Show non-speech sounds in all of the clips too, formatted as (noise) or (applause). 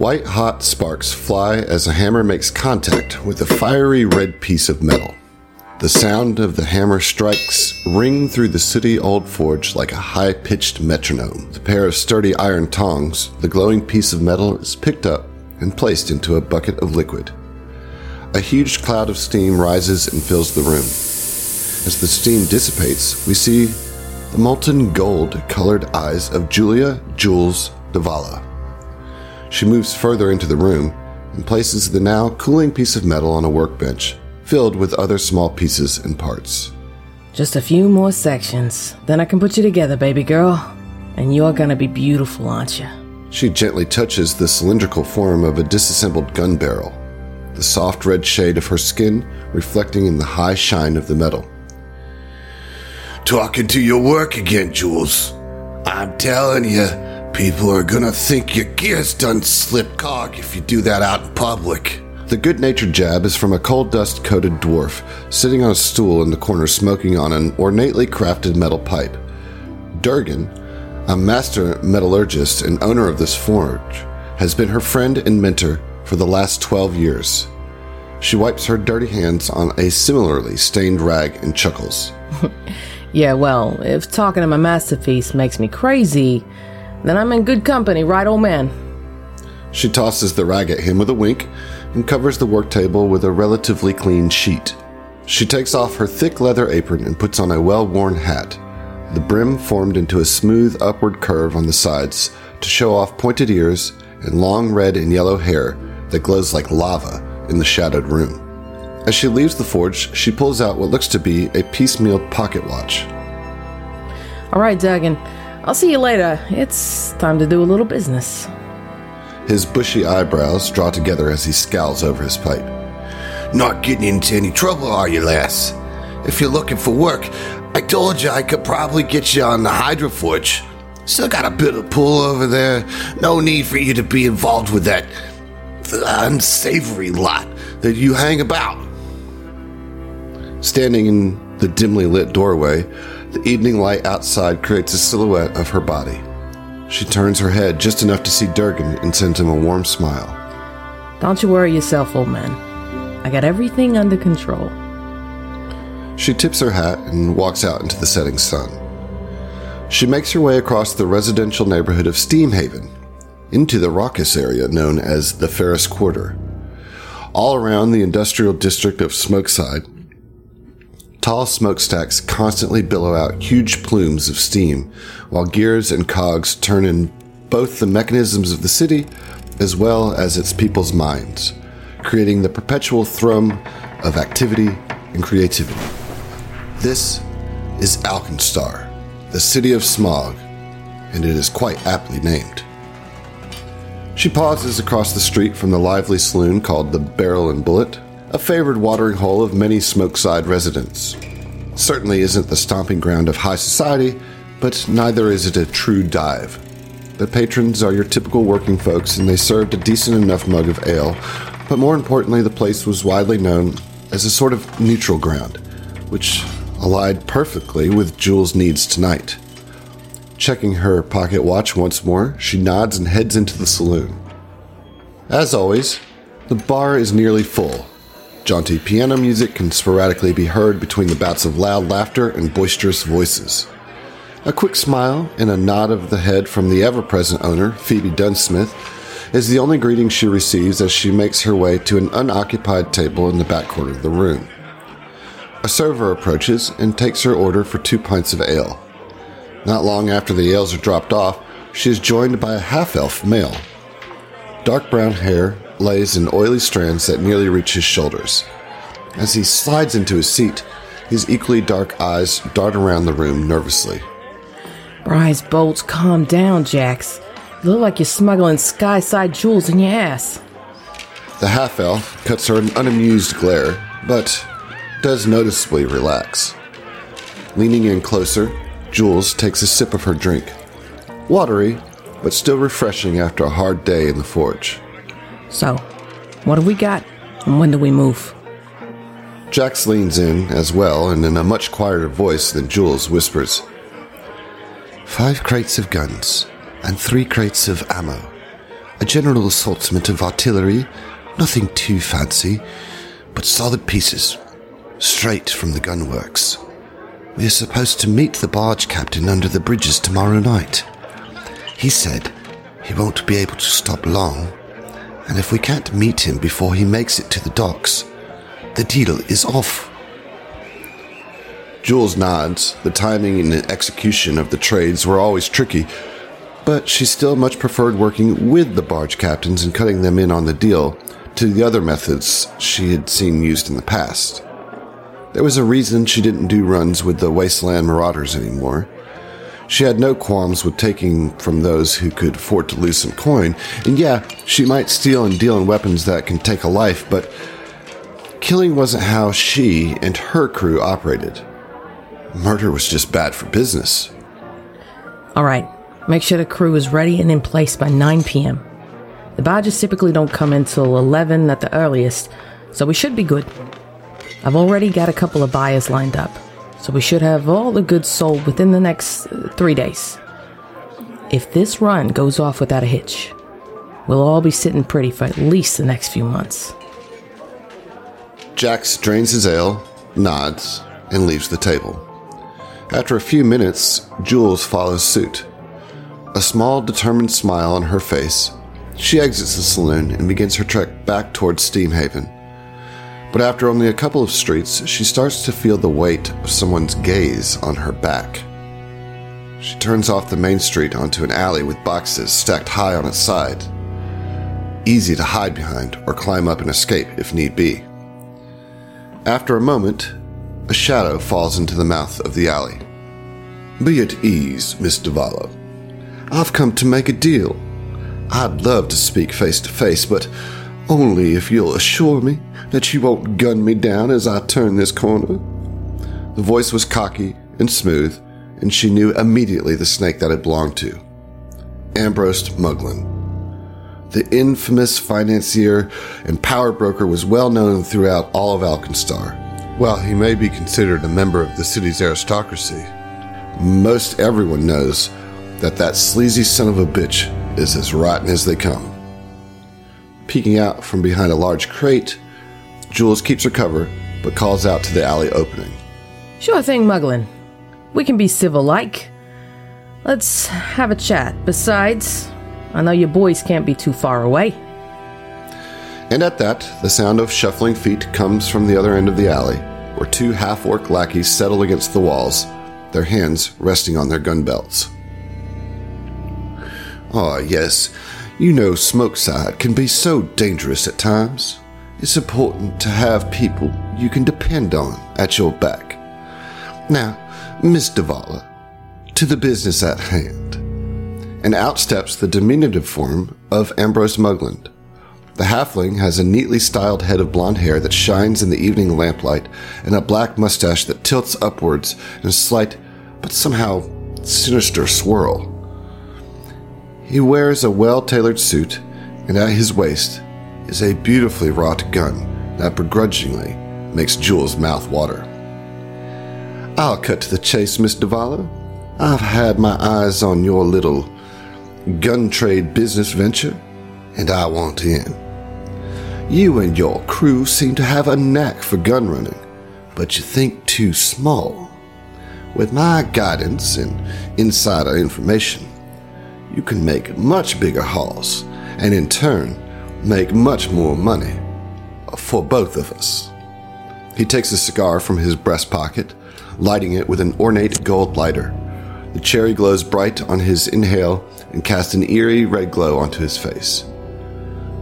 White hot sparks fly as a hammer makes contact with a fiery red piece of metal. The sound of the hammer strikes ring through the sooty old forge like a high pitched metronome. A pair of sturdy iron tongs, the glowing piece of metal is picked up and placed into a bucket of liquid. A huge cloud of steam rises and fills the room. As the steam dissipates, we see the molten gold colored eyes of Julia Jules Davala. She moves further into the room and places the now cooling piece of metal on a workbench filled with other small pieces and parts. Just a few more sections. Then I can put you together, baby girl. And you're gonna be beautiful, aren't you? She gently touches the cylindrical form of a disassembled gun barrel, the soft red shade of her skin reflecting in the high shine of the metal. Talking to your work again, Jules. I'm telling you, people are gonna think your gear's done slip cog if you do that out in public. The good natured jab is from a coal dust coated dwarf sitting on a stool in the corner smoking on an ornately crafted metal pipe. Durgan, a master metallurgist and owner of this forge, has been her friend and mentor for the last 12 years. She wipes her dirty hands on a similarly stained rag and chuckles. (laughs) Yeah, well, if talking to my masterpiece makes me crazy, then I'm in good company, right, old man? She tosses the rag at him with a wink and covers the work table with a relatively clean sheet. She takes off her thick leather apron and puts on a well worn hat, the brim formed into a smooth upward curve on the sides to show off pointed ears and long red and yellow hair that glows like lava in the shadowed room. As she leaves the forge, she pulls out what looks to be a piecemeal pocket watch. All right, Durgan. I'll see you later. It's time to do a little business. His bushy eyebrows draw together as he scowls over his pipe. Not getting into any trouble, are you, lass? If you're looking for work, I told you I could probably get you on the Hydra Forge. Still got a bit of pull over there. No need for you to be involved with that unsavory lot that you hang about. Standing in the dimly lit doorway, the evening light outside creates a silhouette of her body. She turns her head just enough to see Durgan and sends him a warm smile. Don't you worry yourself, old man. I got everything under control. She tips her hat and walks out into the setting sun. She makes her way across the residential neighborhood of Steamhaven into the raucous area known as the Ferris Quarter. All around the industrial district of Smokeside, tall smokestacks constantly billow out huge plumes of steam, while gears and cogs turn in both the mechanisms of the city as well as its people's minds, creating the perpetual thrum of activity and creativity. This is Alkenstar, the city of smog, and it is quite aptly named. She pauses across the street from the lively saloon called the Barrel and Bullet, a favored watering hole of many Smokeside residents. Certainly isn't the stomping ground of high society, but neither is it a true dive. The patrons are your typical working folks, and they served a decent enough mug of ale, but more importantly, the place was widely known as a sort of neutral ground, which allied perfectly with Jules' needs tonight. Checking her pocket watch once more, she nods and heads into the saloon. As always, the bar is nearly full. Jaunty piano music can sporadically be heard between the bouts of loud laughter and boisterous voices. A quick smile and a nod of the head from the ever present owner, Phoebe Dunsmith, is the only greeting she receives as she makes her way to an unoccupied table in the back corner of the room. A server approaches and takes her order for two pints of ale. Not long after the ales are dropped off, she is joined by a half elf male. Dark brown hair lays in oily strands that nearly reach his shoulders. As he slides into his seat, his equally dark eyes dart around the room nervously. Bryce Bolts, calm down, Jax. You look like you're smuggling sky-side jewels in your ass. The half elf cuts her an unamused glare, but does noticeably relax. Leaning in closer, Jules takes a sip of her drink. Watery, but still refreshing after a hard day in the forge. So, what have we got, and when do we move? Jax leans in as well, and in a much quieter voice than Jules whispers Five crates of guns and three crates of ammo. A general assortment of artillery, nothing too fancy, but solid pieces, straight from the gunworks. We are supposed to meet the barge captain under the bridges tomorrow night. He said he won't be able to stop long, and if we can't meet him before he makes it to the docks, the deal is off. Jules nods. The timing and execution of the trades were always tricky, but she still much preferred working with the barge captains and cutting them in on the deal to the other methods she had seen used in the past. There was a reason she didn't do runs with the Wasteland Marauders anymore. She had no qualms with taking from those who could afford to lose some coin, and yeah, she might steal and deal in weapons that can take a life, but killing wasn't how she and her crew operated. Murder was just bad for business. All right, make sure the crew is ready and in place by 9 p.m. The badges typically don't come in till 11 at the earliest, so we should be good. I've already got a couple of buyers lined up, so we should have all the goods sold within the next uh, three days. If this run goes off without a hitch, we'll all be sitting pretty for at least the next few months. Jax drains his ale, nods, and leaves the table. After a few minutes, Jules follows suit. A small, determined smile on her face, she exits the saloon and begins her trek back towards Steamhaven. But after only a couple of streets, she starts to feel the weight of someone's gaze on her back. She turns off the main street onto an alley with boxes stacked high on its side. Easy to hide behind or climb up and escape if need be. After a moment, a shadow falls into the mouth of the alley. Be at ease, Miss Davala. I've come to make a deal. I'd love to speak face to face, but only if you'll assure me that you won't gun me down as I turn this corner. The voice was cocky and smooth, and she knew immediately the snake that it belonged to Ambrose Muglin. The infamous financier and power broker was well known throughout all of Alkenstar. While he may be considered a member of the city's aristocracy, most everyone knows that that sleazy son of a bitch is as rotten as they come. Peeking out from behind a large crate, Jules keeps her cover but calls out to the alley opening. Sure thing, Muglin. We can be civil like. Let's have a chat. Besides, I know your boys can't be too far away. And at that, the sound of shuffling feet comes from the other end of the alley, where two half orc lackeys settle against the walls, their hands resting on their gun belts. Ah, yes, you know, Smokeside can be so dangerous at times. It's important to have people you can depend on at your back. Now, Miss Davala, to the business at hand. And out steps the diminutive form of Ambrose Mugland. The halfling has a neatly styled head of blonde hair that shines in the evening lamplight and a black mustache that tilts upwards in a slight but somehow sinister swirl. He wears a well tailored suit, and at his waist is a beautifully wrought gun that begrudgingly makes Jules' mouth water. I'll cut to the chase, Miss Davala. I've had my eyes on your little gun trade business venture, and I want in. You and your crew seem to have a knack for gun running, but you think too small. With my guidance and insider information, you can make much bigger hauls and in turn make much more money for both of us. He takes a cigar from his breast pocket, lighting it with an ornate gold lighter. The cherry glows bright on his inhale and casts an eerie red glow onto his face.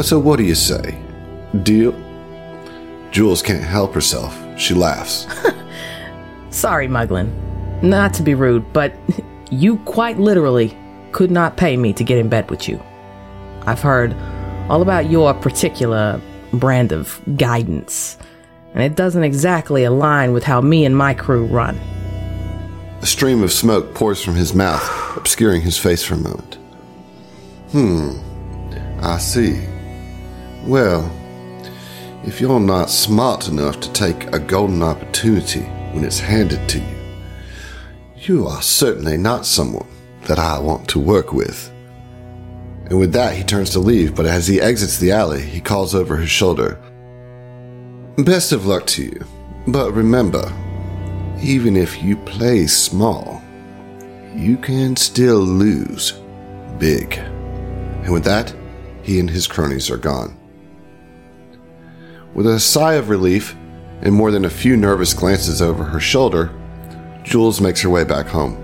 So, what do you say? Deal? Jules can't help herself. She laughs. Sorry, Muglin. Not to be rude, but (laughs) you quite literally could not pay me to get in bed with you. I've heard all about your particular brand of guidance, and it doesn't exactly align with how me and my crew run. A stream of smoke pours from his mouth, obscuring his face for a moment. Hmm, I see. Well, if you're not smart enough to take a golden opportunity when it's handed to you, you are certainly not someone that I want to work with. And with that, he turns to leave, but as he exits the alley, he calls over his shoulder. Best of luck to you. But remember, even if you play small, you can still lose big. And with that, he and his cronies are gone. With a sigh of relief and more than a few nervous glances over her shoulder, Jules makes her way back home.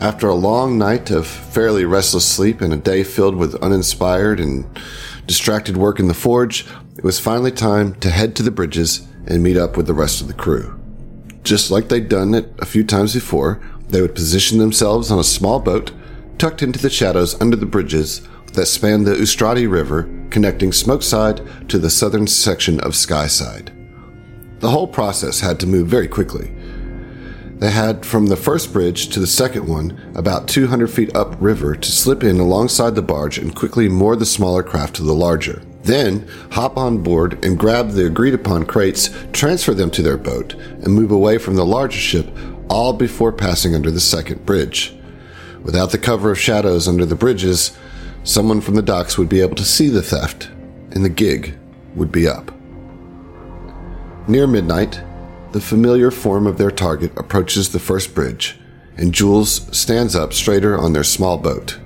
After a long night of fairly restless sleep and a day filled with uninspired and distracted work in the forge, it was finally time to head to the bridges and meet up with the rest of the crew. Just like they'd done it a few times before, they would position themselves on a small boat tucked into the shadows under the bridges that spanned the Ustrati River, connecting Smokeside to the southern section of Skyside. The whole process had to move very quickly. They had from the first bridge to the second one about 200 feet upriver to slip in alongside the barge and quickly moor the smaller craft to the larger. Then hop on board and grab the agreed upon crates, transfer them to their boat, and move away from the larger ship, all before passing under the second bridge. Without the cover of shadows under the bridges, someone from the docks would be able to see the theft, and the gig would be up. Near midnight, the familiar form of their target approaches the first bridge, and Jules stands up straighter on their small boat.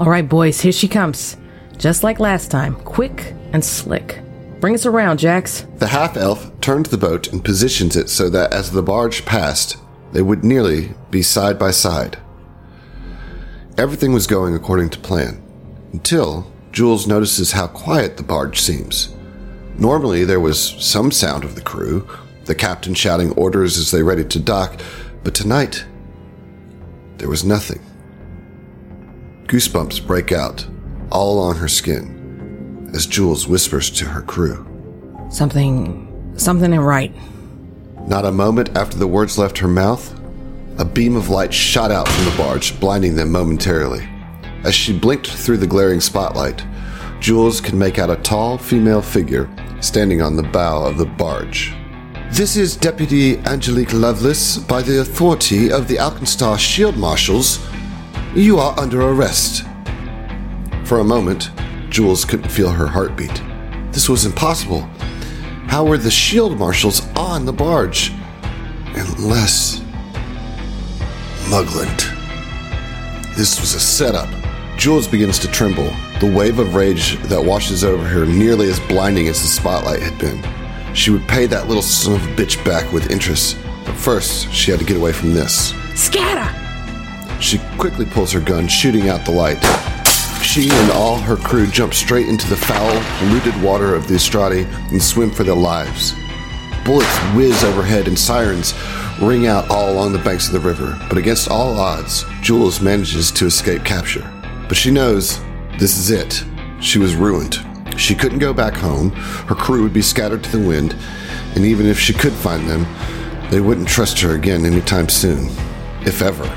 All right, boys, here she comes. Just like last time, quick and slick. Bring us around, Jax. The half elf turns the boat and positions it so that as the barge passed, they would nearly be side by side. Everything was going according to plan, until Jules notices how quiet the barge seems. Normally, there was some sound of the crew, the captain shouting orders as they ready to dock, but tonight, there was nothing. Goosebumps break out, all on her skin, as Jules whispers to her crew. Something. something ain't right. Not a moment after the words left her mouth, a beam of light shot out from the barge, blinding them momentarily. As she blinked through the glaring spotlight, Jules could make out a tall female figure standing on the bow of the barge. This is Deputy Angelique Lovelace by the authority of the Alkenstar Shield Marshals. You are under arrest. For a moment, Jules couldn't feel her heartbeat. This was impossible. How were the Shield Marshals on the barge? Unless. Mugland. This was a setup. Jules begins to tremble, the wave of rage that washes over her nearly as blinding as the spotlight had been. She would pay that little son of a bitch back with interest, but first she had to get away from this. Scatter! She quickly pulls her gun, shooting out the light. She and all her crew jump straight into the foul, polluted water of the Estradi and swim for their lives. Bullets whiz overhead and sirens ring out all along the banks of the river, but against all odds, Jules manages to escape capture. But she knows this is it. She was ruined. She couldn't go back home. Her crew would be scattered to the wind, and even if she could find them, they wouldn't trust her again anytime soon, if ever.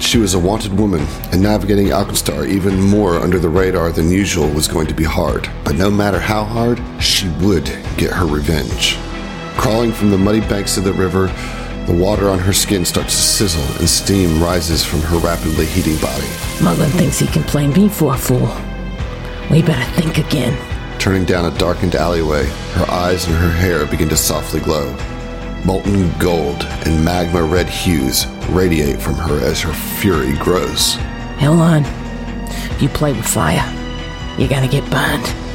She was a wanted woman, and navigating Alkenstar even more under the radar than usual was going to be hard. But no matter how hard, she would get her revenge. Crawling from the muddy banks of the river, the water on her skin starts to sizzle and steam rises from her rapidly heating body. Mugland thinks he can play me for a fool. We better think again. Turning down a darkened alleyway, her eyes and her hair begin to softly glow. Molten gold and magma red hues radiate from her as her fury grows. Hell on. You play with fire, you're gonna get burned.